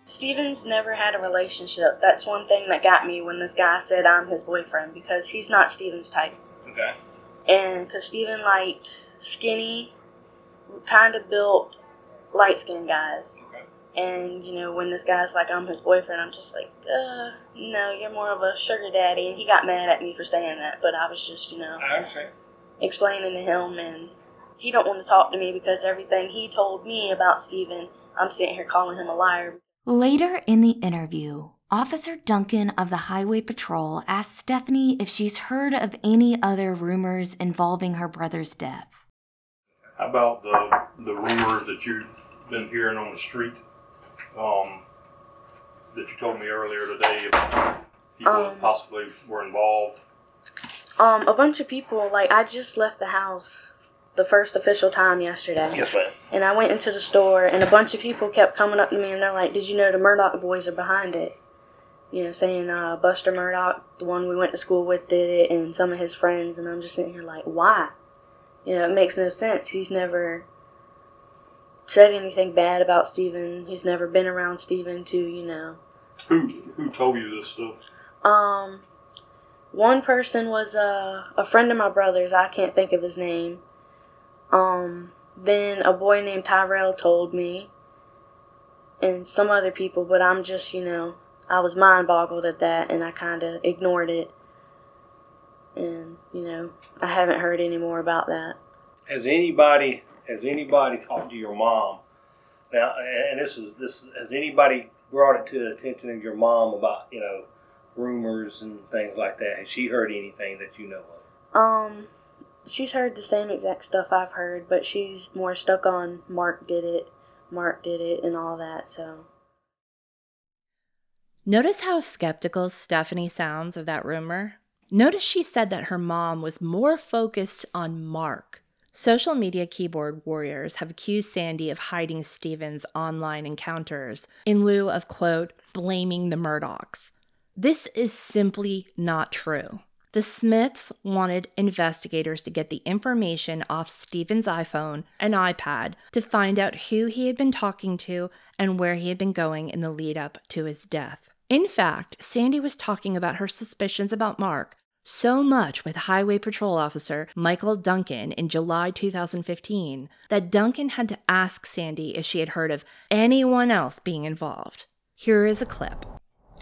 Stephen's never had a relationship. That's one thing that got me when this guy said I'm his boyfriend because he's not Stephen's type. Okay. And because Stephen liked skinny, kind of built, light skinned guys. And, you know, when this guy's like, I'm his boyfriend, I'm just like, uh, no, you're more of a sugar daddy. And he got mad at me for saying that, but I was just, you know, I explaining to him. And he don't want to talk to me because everything he told me about Stephen, I'm sitting here calling him a liar. Later in the interview, Officer Duncan of the Highway Patrol asked Stephanie if she's heard of any other rumors involving her brother's death. How about the the rumors that you've been hearing on the street? Um, that you told me earlier today about people Um. that possibly were involved. Um, a bunch of people, like, I just left the house the first official time yesterday. Yes, ma'am. And I went into the store, and a bunch of people kept coming up to me, and they're like, "Did you know the Murdaugh boys are behind it?" You know, saying uh, Buster Murdaugh, the one we went to school with, did it, and some of his friends. And I'm just sitting here like, why? You know, it makes no sense. He's never said anything bad about Stephen. He's never been around Stephen to, you know. Who who told you this stuff? Um, One person was uh, a friend of my brother's. I can't think of his name. Um, then a boy named Tyrell told me, and some other people, but I'm just, you know, I was mind boggled at that and I kind of ignored it. And, you know, I haven't heard any more about that. Has anybody has anybody talked to your mom? Now, and this is this has anybody brought it to the attention of your mom about you know rumors and things like that? Has she heard anything that you know of? Um, she's heard the same exact stuff I've heard, but she's more stuck on Mark did it, Mark did it, and all that. So. Notice how skeptical Stephanie sounds of that rumor? Notice she said that her mom was more focused on Mark Social media keyboard warriors have accused Sandy of hiding Stephen's online encounters in lieu of, quote, blaming the Murdaughs. This is simply not true. The Smiths wanted investigators to get the information off Stephen's iPhone and iPad to find out who he had been talking to and where he had been going in the lead up to his death. In fact, Sandy was talking about her suspicions about Mark so much with Highway Patrol Officer Michael Duncan in July 2015 that Duncan had to ask Sandy if she had heard of anyone else being involved. Here is a clip.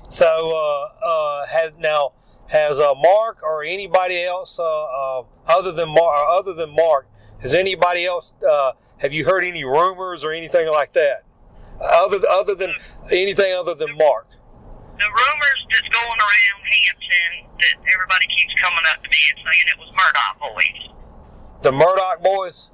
So, uh, uh, has, now, has uh, Mark or anybody else uh, uh, other than Mark, other than Mark, has anybody else? Uh, have you heard any rumors or anything like that? Other other than anything other than Mark the rumors that's going around Hampton that everybody keeps coming up to me and saying it was Murdaugh boys. The Murdaugh boys?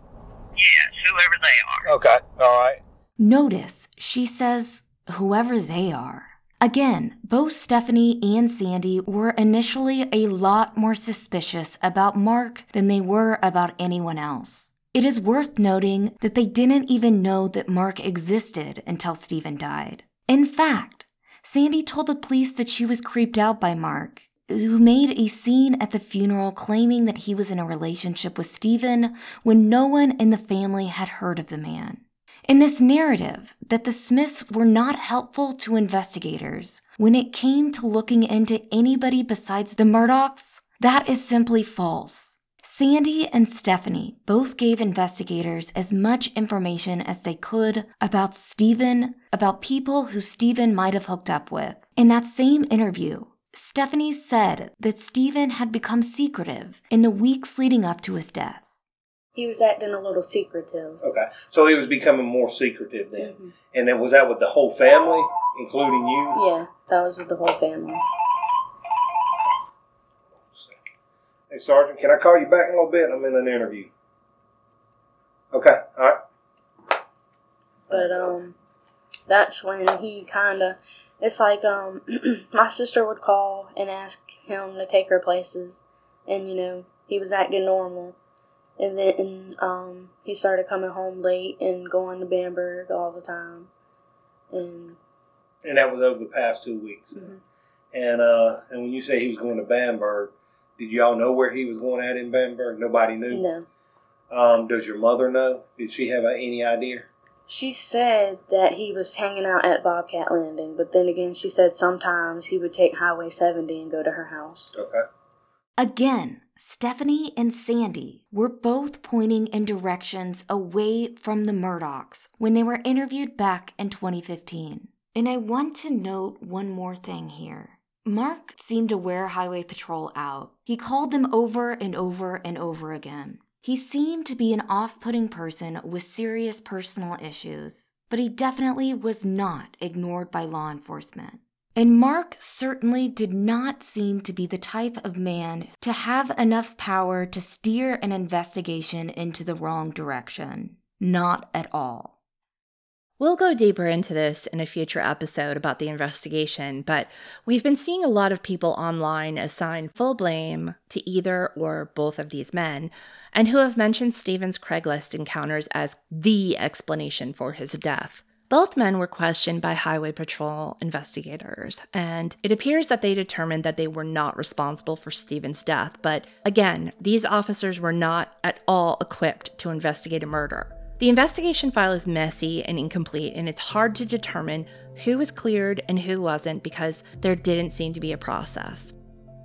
Yes, whoever they are. Okay, all right. Notice she says whoever they are. Again, both Stephanie and Sandy were initially a lot more suspicious about Mark than they were about anyone else. It is worth noting that they didn't even know that Mark existed until Stephen died. In fact, Sandy told the police that she was creeped out by Mark, who made a scene at the funeral claiming that he was in a relationship with Stephen when no one in the family had heard of the man. In this narrative, that the Smiths were not helpful to investigators when it came to looking into anybody besides the Murdaughs, that is simply false. Sandy and Stephanie both gave investigators as much information as they could about Stephen, about people who Stephen might have hooked up with. In that same interview, Stephanie said that Stephen had become secretive in the weeks leading up to his death. He was acting a little secretive. Okay, so he was becoming more secretive then, mm-hmm. and then was that with the whole family, including you? Yeah, that was with the whole family. Hey, Sergeant, can I call you back in a little bit? I'm in an interview. Okay, all right. But um, that's when he kind of. It's like um, my sister would call and ask him to take her places, and you know he was acting normal, and then um, he started coming home late and going to Bamberg all the time, and. And that was over the past two weeks. Mm-hmm. And uh, and when you say he was going to Bamberg, did y'all know where he was going at in Bamberg? Nobody knew. No. Um, does your mother know? Did she have any idea? She said that he was hanging out at Bobcat Landing, but then again, she said sometimes he would take Highway 70 and go to her house. Okay. Again, Stephanie and Sandy were both pointing in directions away from the Murdaughs when they were interviewed back in 2015. And I want to note one more thing here. Mark seemed to wear Highway Patrol out. He called them over and over and over again. He seemed to be an off putting person with serious personal issues, but he definitely was not ignored by law enforcement. And Mark certainly did not seem to be the type of man to have enough power to steer an investigation into the wrong direction. Not at all. We'll go deeper into this in a future episode about the investigation, but we've been seeing a lot of people online assign full blame to either or both of these men, and who have mentioned Stephen's Craigslist encounters as the explanation for his death. Both men were questioned by Highway Patrol investigators, and it appears that they determined that they were not responsible for Stephen's death. But again, these officers were not at all equipped to investigate a murder. The investigation file is messy and incomplete, and it's hard to determine who was cleared and who wasn't because there didn't seem to be a process.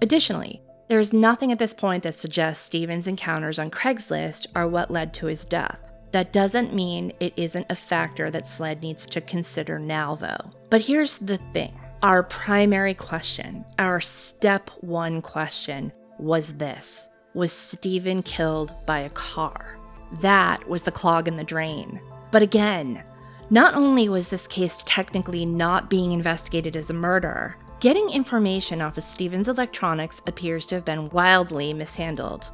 Additionally, There is nothing at this point that suggests Stephen's encounters on Craigslist are what led to his death. That doesn't mean it isn't a factor that SLED needs to consider now, though. But here's the thing our primary question, our step one question, was this Was Stephen killed by a car? That was the clog in the drain. But again, not only was this case technically not being investigated as a murder, getting information off of Stephens electronics appears to have been wildly mishandled.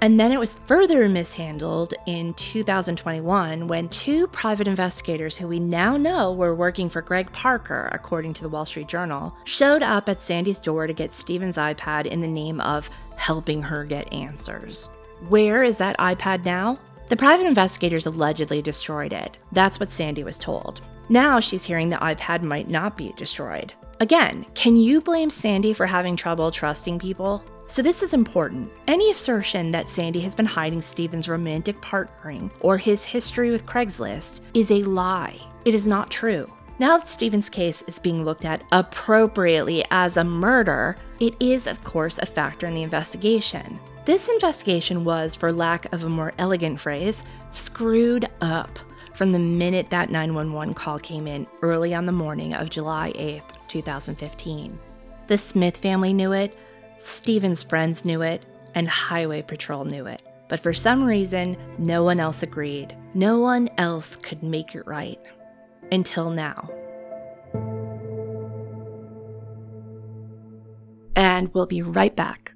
And then it was further mishandled in 2021 when two private investigators who we now know were working for Greg Parker, according to the Wall Street Journal, showed up at Sandy's door to get Stephen's iPad in the name of helping her get answers. Where is that iPad now? The private investigators allegedly destroyed it. That's what Sandy was told. Now she's hearing the iPad might not be destroyed. Again, can you blame Sandy for having trouble trusting people? So, this is important. Any assertion that Sandy has been hiding Stephen's romantic partnering or his history with Craigslist is a lie. It is not true. Now that Stephen's case is being looked at appropriately as a murder, it is, of course, a factor in the investigation. This investigation was, for lack of a more elegant phrase, screwed up from the minute that 911 call came in early on the morning of July 8th, 2015. The Smith family knew it, Stephen's friends knew it, and Highway Patrol knew it. But for some reason, no one else agreed. No one else could make it right. Until now. And we'll be right back.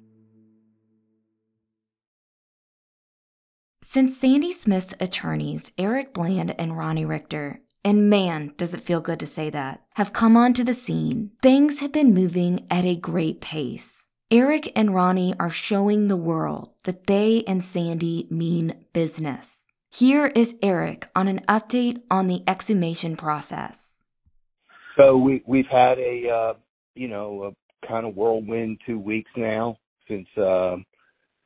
Since Sandy Smith's attorneys, Eric Bland and Ronnie Richter, and man, does it feel good to say that, have come onto the scene, things have been moving at a great pace. Eric and Ronnie are showing the world that they and Sandy mean business. Here is Eric on an update on the exhumation process. So we we've had a uh, you know a kind of whirlwind two weeks now since uh,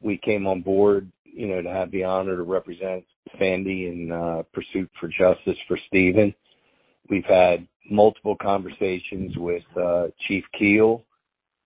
we came on board you know, to have the honor to represent Sandy in uh, pursuit for justice for Stephen. We've had multiple conversations with uh, Chief Keel.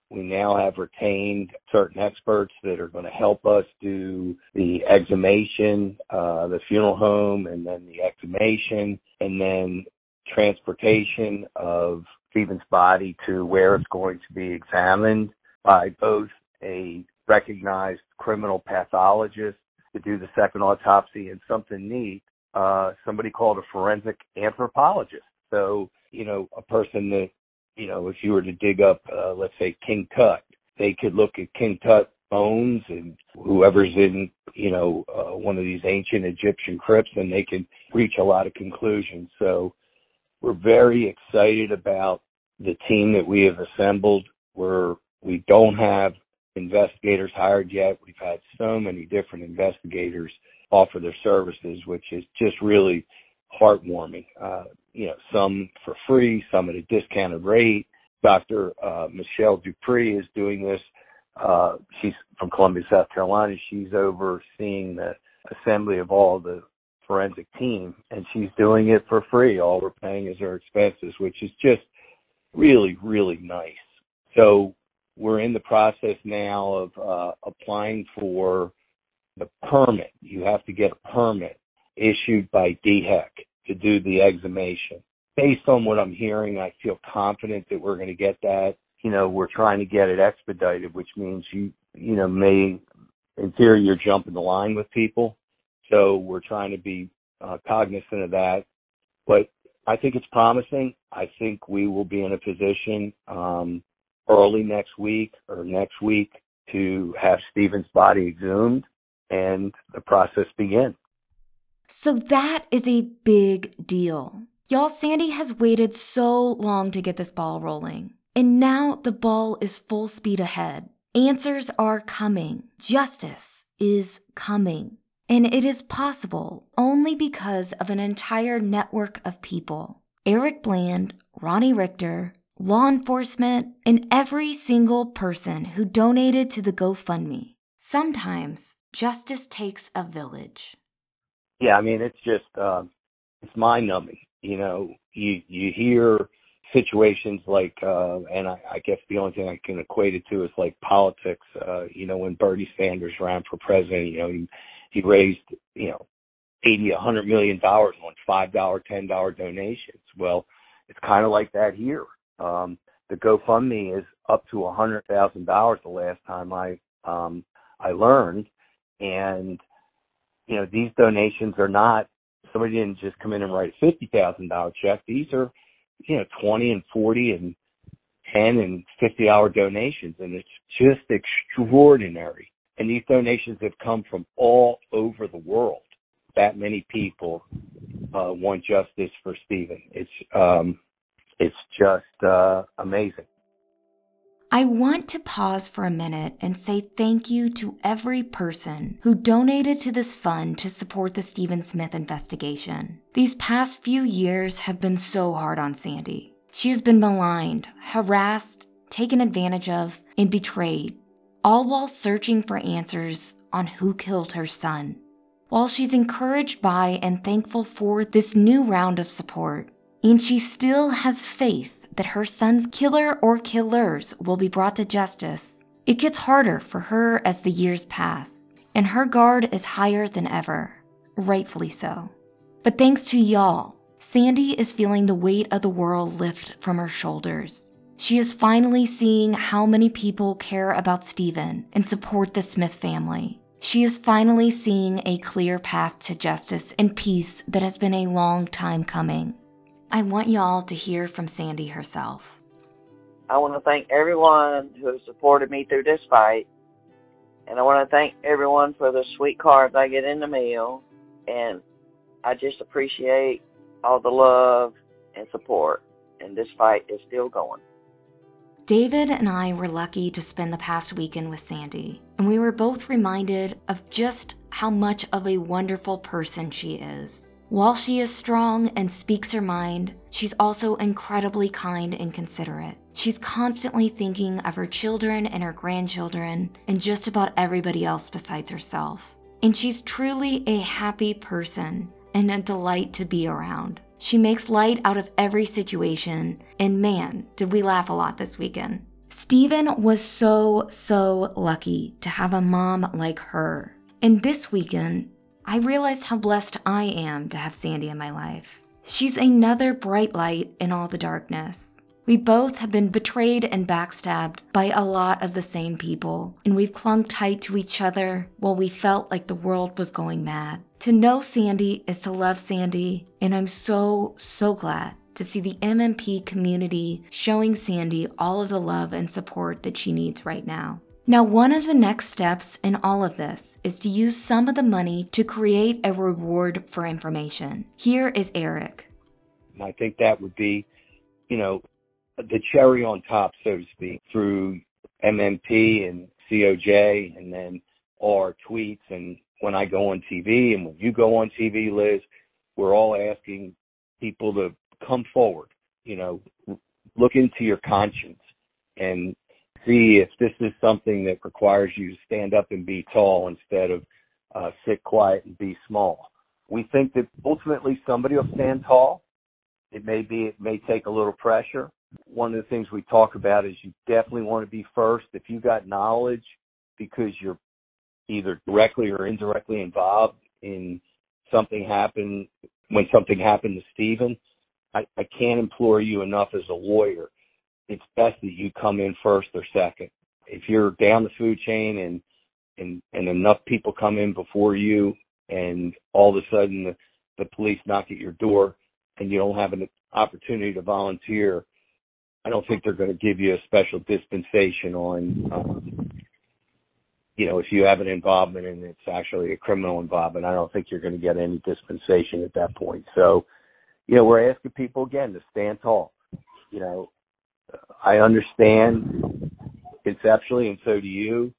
We now have retained certain experts that are going to help us do the exhumation, uh, the funeral home, and then the exhumation, and then transportation of Stephen's body to where it's going to be examined by both a recognized criminal pathologist to do the second autopsy and something neat, uh, somebody called a forensic anthropologist. So, you know, a person that, you know, if you were to dig up, uh, let's say King Tut, they could look at King Tut bones and whoever's in, you know, uh, one of these ancient Egyptian crypts and they can reach a lot of conclusions. So we're very excited about the team that we have assembled. We're, we don't have investigators hired yet. We've had so many different investigators offer their services, which is just really heartwarming. Uh, you know, some for free, some at a discounted rate. Dr. Uh, Michelle DuPre is doing this. Uh, she's from Columbia, South Carolina. She's overseeing the assembly of all the forensic team and she's doing it for free. All we're paying is her expenses, which is just really, really nice. So we're in the process now of uh, applying for the permit. You have to get a permit issued by DHEC to do the exhumation. Based on what I'm hearing, I feel confident that we're going to get that. You know, we're trying to get it expedited, which means you, you know, may, in theory, you're jumping the line with people. So we're trying to be uh, cognizant of that. But I think it's promising. I think we will be in a position um, early next week or next week to have Stephen's body exhumed and the process begin. So that is a big deal. Y'all, Sandy has waited so long to get this ball rolling. And now the ball is full speed ahead. Answers are coming. Justice is coming. And it is possible only because of an entire network of people. Eric Bland, Ronnie Richter, law enforcement, and every single person who donated to the GoFundMe. Sometimes justice takes a village. Yeah, I mean it's just uh, it's mind numbing. You know, you you hear situations like, uh, and I, I guess the only thing I can equate it to is like politics. Uh, you know, when Bernie Sanders ran for president, you know, he, he raised, you know, eighty, a hundred million dollars on five dollar, ten dollar donations. Well, it's kind of like that here. Um, the GoFundMe is up to a hundred thousand dollars the last time I um I learned. And you know, these donations are not somebody didn't just come in and write a fifty thousand dollar check. These are, you know, twenty and forty and ten and fifty hour donations and it's just extraordinary. And these donations have come from all over the world. That many people uh want justice for Stephen. It's um it's just uh amazing. I want to pause for a minute and say thank you to every person who donated to this fund to support the Stephen Smith investigation. These past few years have been so hard on Sandy. She has been maligned, harassed, taken advantage of, and betrayed, all while searching for answers on who killed her son. While she's encouraged by and thankful for this new round of support, and she still has faith that her son's killer or killers will be brought to justice, it gets harder for her as the years pass, and her guard is higher than ever, rightfully so. But thanks to y'all, Sandy is feeling the weight of the world lift from her shoulders. She is finally seeing how many people care about Stephen and support the Smith family. She is finally seeing a clear path to justice and peace that has been a long time coming. I want y'all to hear from Sandy herself. I want to thank everyone who has supported me through this fight. And I want to thank everyone for the sweet cards I get in the mail. And I just appreciate all the love and support. And this fight is still going. David and I were lucky to spend the past weekend with Sandy, and we were both reminded of just how much of a wonderful person she is. While she is strong and speaks her mind, she's also incredibly kind and considerate. She's constantly thinking of her children and her grandchildren and just about everybody else besides herself. And she's truly a happy person and a delight to be around. She makes light out of every situation, and man, did we laugh a lot this weekend. Stephen was so, so lucky to have a mom like her. And this weekend, I realized how blessed I am to have Sandy in my life. She's another bright light in all the darkness. We both have been betrayed and backstabbed by a lot of the same people, and we've clung tight to each other while we felt like the world was going mad. To know Sandy is to love Sandy, and I'm so, so glad to see the MMP community showing Sandy all of the love and support that she needs right now. Now, one of the next steps in all of this is to use some of the money to create a reward for information. Here is Eric. I think that would be, you know, the cherry on top, so to speak, through MMP and COJ and then our tweets. And when I go on TV and when you go on TV, Liz, we're all asking people to come forward, you know, look into your conscience and see if this is something that requires you to stand up and be tall instead of uh, sit quiet and be small. We think that ultimately somebody will stand tall. It may be, it may take a little pressure. One of the things we talk about is you definitely want to be first. If you got knowledge because you're either directly or indirectly involved in something happened when something happened to Stephen, I, I can't implore you enough as a lawyer it's best that you come in first or second. If you're down the food chain and and and enough people come in before you, and all of a sudden the, the police knock at your door and you don't have an opportunity to volunteer, I don't think they're going to give you a special dispensation on, um, you know, if you have an involvement and it's actually a criminal involvement. I don't think you're going to get any dispensation at that point. So, you know, we're asking people again to stand tall. You know, I understand conceptually, and so do you,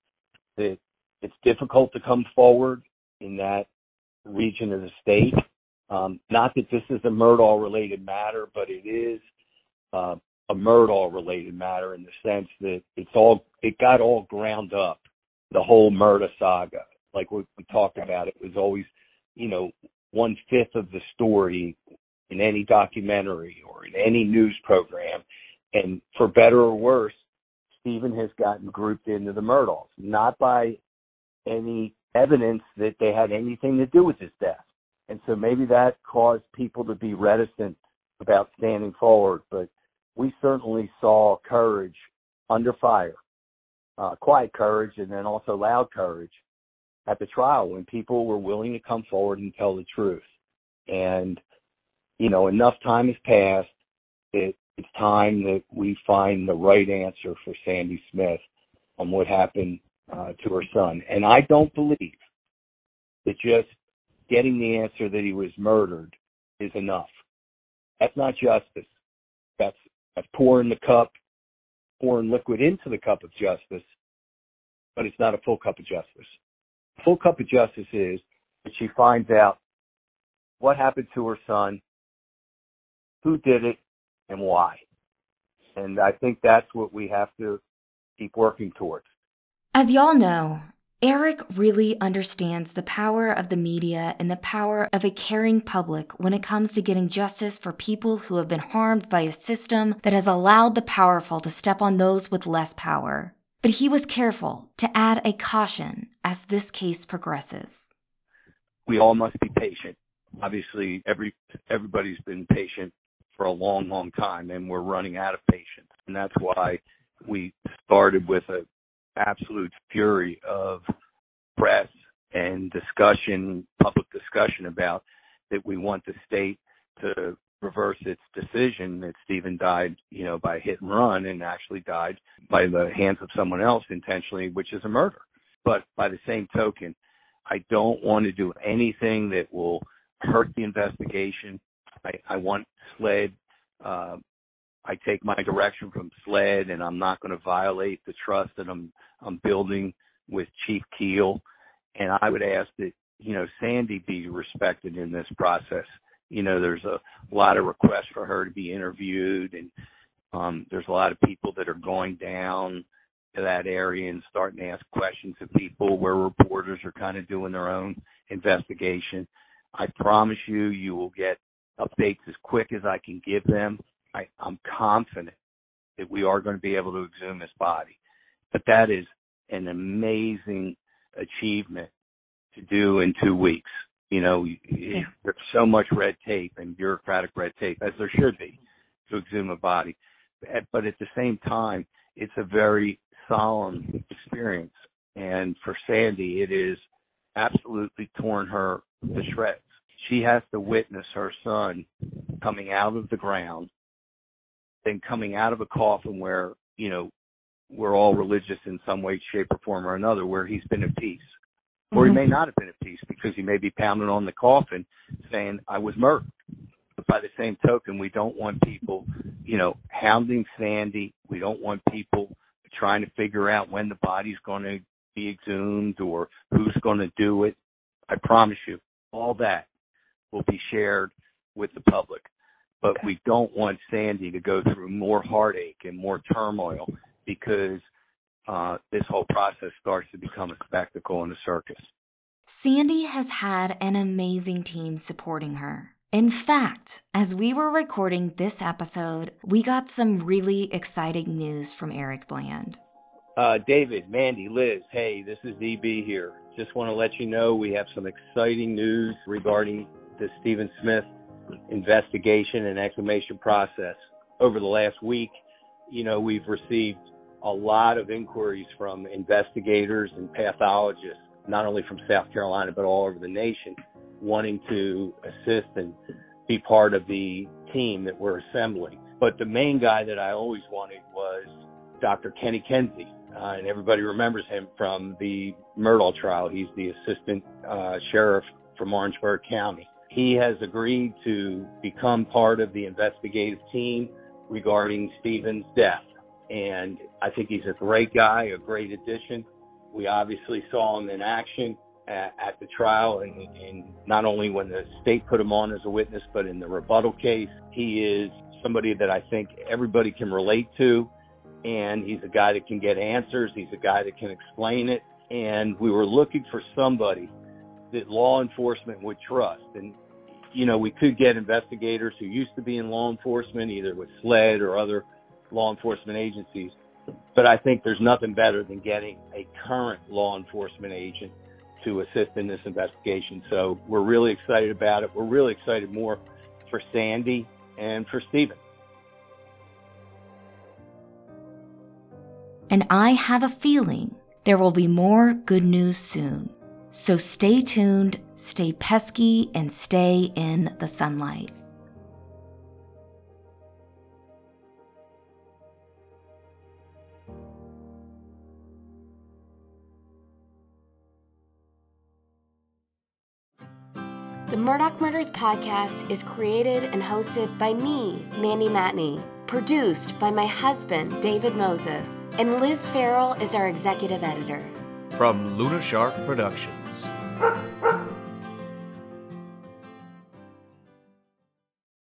that it's difficult to come forward in that region of the state. Um, not that this is a Murdaugh related matter, but it is uh, a Murdaugh related matter in the sense that it's all it got all ground up, the whole murder saga. Like we, we talked about, it was always, you know, one fifth of the story in any documentary or in any news program. And for better or worse, Stephen has gotten grouped into the Murdaughs, not by any evidence that they had anything to do with his death. And so maybe that caused people to be reticent about standing forward. But we certainly saw courage under fire, uh, quiet courage, and then also loud courage at the trial when people were willing to come forward and tell the truth. And, you know, enough time has passed. It, it's time that we find the right answer for Sandy Smith on what happened uh, to her son. And I don't believe that just getting the answer that he was murdered is enough. That's not justice. That's that's pouring the cup, pouring liquid into the cup of justice, but it's not a full cup of justice. Full cup of justice is that she finds out what happened to her son, who did it, and why. And I think that's what we have to keep working towards. As y'all know, Eric really understands the power of the media and the power of a caring public when it comes to getting justice for people who have been harmed by a system that has allowed the powerful to step on those with less power. But he was careful to add a caution as this case progresses. We all must be patient. Obviously, every everybody's been patient for a long, long time, and we're running out of patience. And that's why we started with a absolute fury of press and discussion, public discussion about that we want the state to reverse its decision that Stephen died, you know, by hit and run and actually died by the hands of someone else intentionally, which is a murder. But by the same token, I don't want to do anything that will hurt the investigation. I, I want SLED uh, I take my direction from SLED, and I'm not going to violate the trust that I'm I'm building with Chief Keel. And I would ask that you know Sandy be respected in this process. You know, there's a lot of requests for her to be interviewed, and um, there's a lot of people that are going down to that area and starting to ask questions of people where reporters are kind of doing their own investigation. I promise you, you will get updates as quick as I can give them. I, I'm confident that we are going to be able to exhume this body. But that is an amazing achievement to do in two weeks. You know, there's so much red tape and bureaucratic red tape, as there should be, to exhume a body. But at the same time, it's a very solemn experience. And for Sandy, it is absolutely torn her to shreds. She has to witness her son coming out of the ground than coming out of a coffin where, you know, we're all religious in some way, shape, or form or another, where he's been at peace. Or he may mm-hmm. not have been at peace because he may be pounding on the coffin saying, I was murdered. But by the same token, we don't want people, you know, hounding Sandy. We don't want people trying to figure out when the body's going to be exhumed or who's going to do it. I promise you, all that will be shared with the public but okay. we don't want Sandy to go through more heartache and more turmoil because uh, this whole process starts to become a spectacle and a circus. Sandy has had an amazing team supporting her. In fact, as we were recording this episode, we got some really exciting news from Eric Bland. Uh, David, Mandy, Liz, hey, this is EB here. Just want to let you know we have some exciting news regarding the Stephen Smith investigation and exhumation process. Over the last week, you know, we've received a lot of inquiries from investigators and pathologists, not only from South Carolina, but all over the nation, wanting to assist and be part of the team that we're assembling. But the main guy that I always wanted was Dr. Kenny Kinsey. Uh, and everybody remembers him from the Murdaugh trial. He's the assistant uh, sheriff from Orangeburg County. He has agreed to become part of the investigative team regarding Stephen's death. And I think he's a great guy, a great addition. We obviously saw him in action at, at the trial and, and not only when the state put him on as a witness, but in the rebuttal case. He is somebody that I think everybody can relate to. And he's a guy that can get answers. He's a guy that can explain it. And we were looking for somebody that law enforcement would trust. And you know, we could get investigators who used to be in law enforcement, either with SLED or other law enforcement agencies. But I think there's nothing better than getting a current law enforcement agent to assist in this investigation. So we're really excited about it. We're really excited more for Sandy and for Stephen. And I have a feeling there will be more good news soon. So stay tuned, stay pesky, and stay in the sunlight. The Murdaugh Murders podcast is created and hosted by me, Mandy Matney, produced by my husband, David Moses, and Liz Farrell is our executive editor from Luna Shark Productions.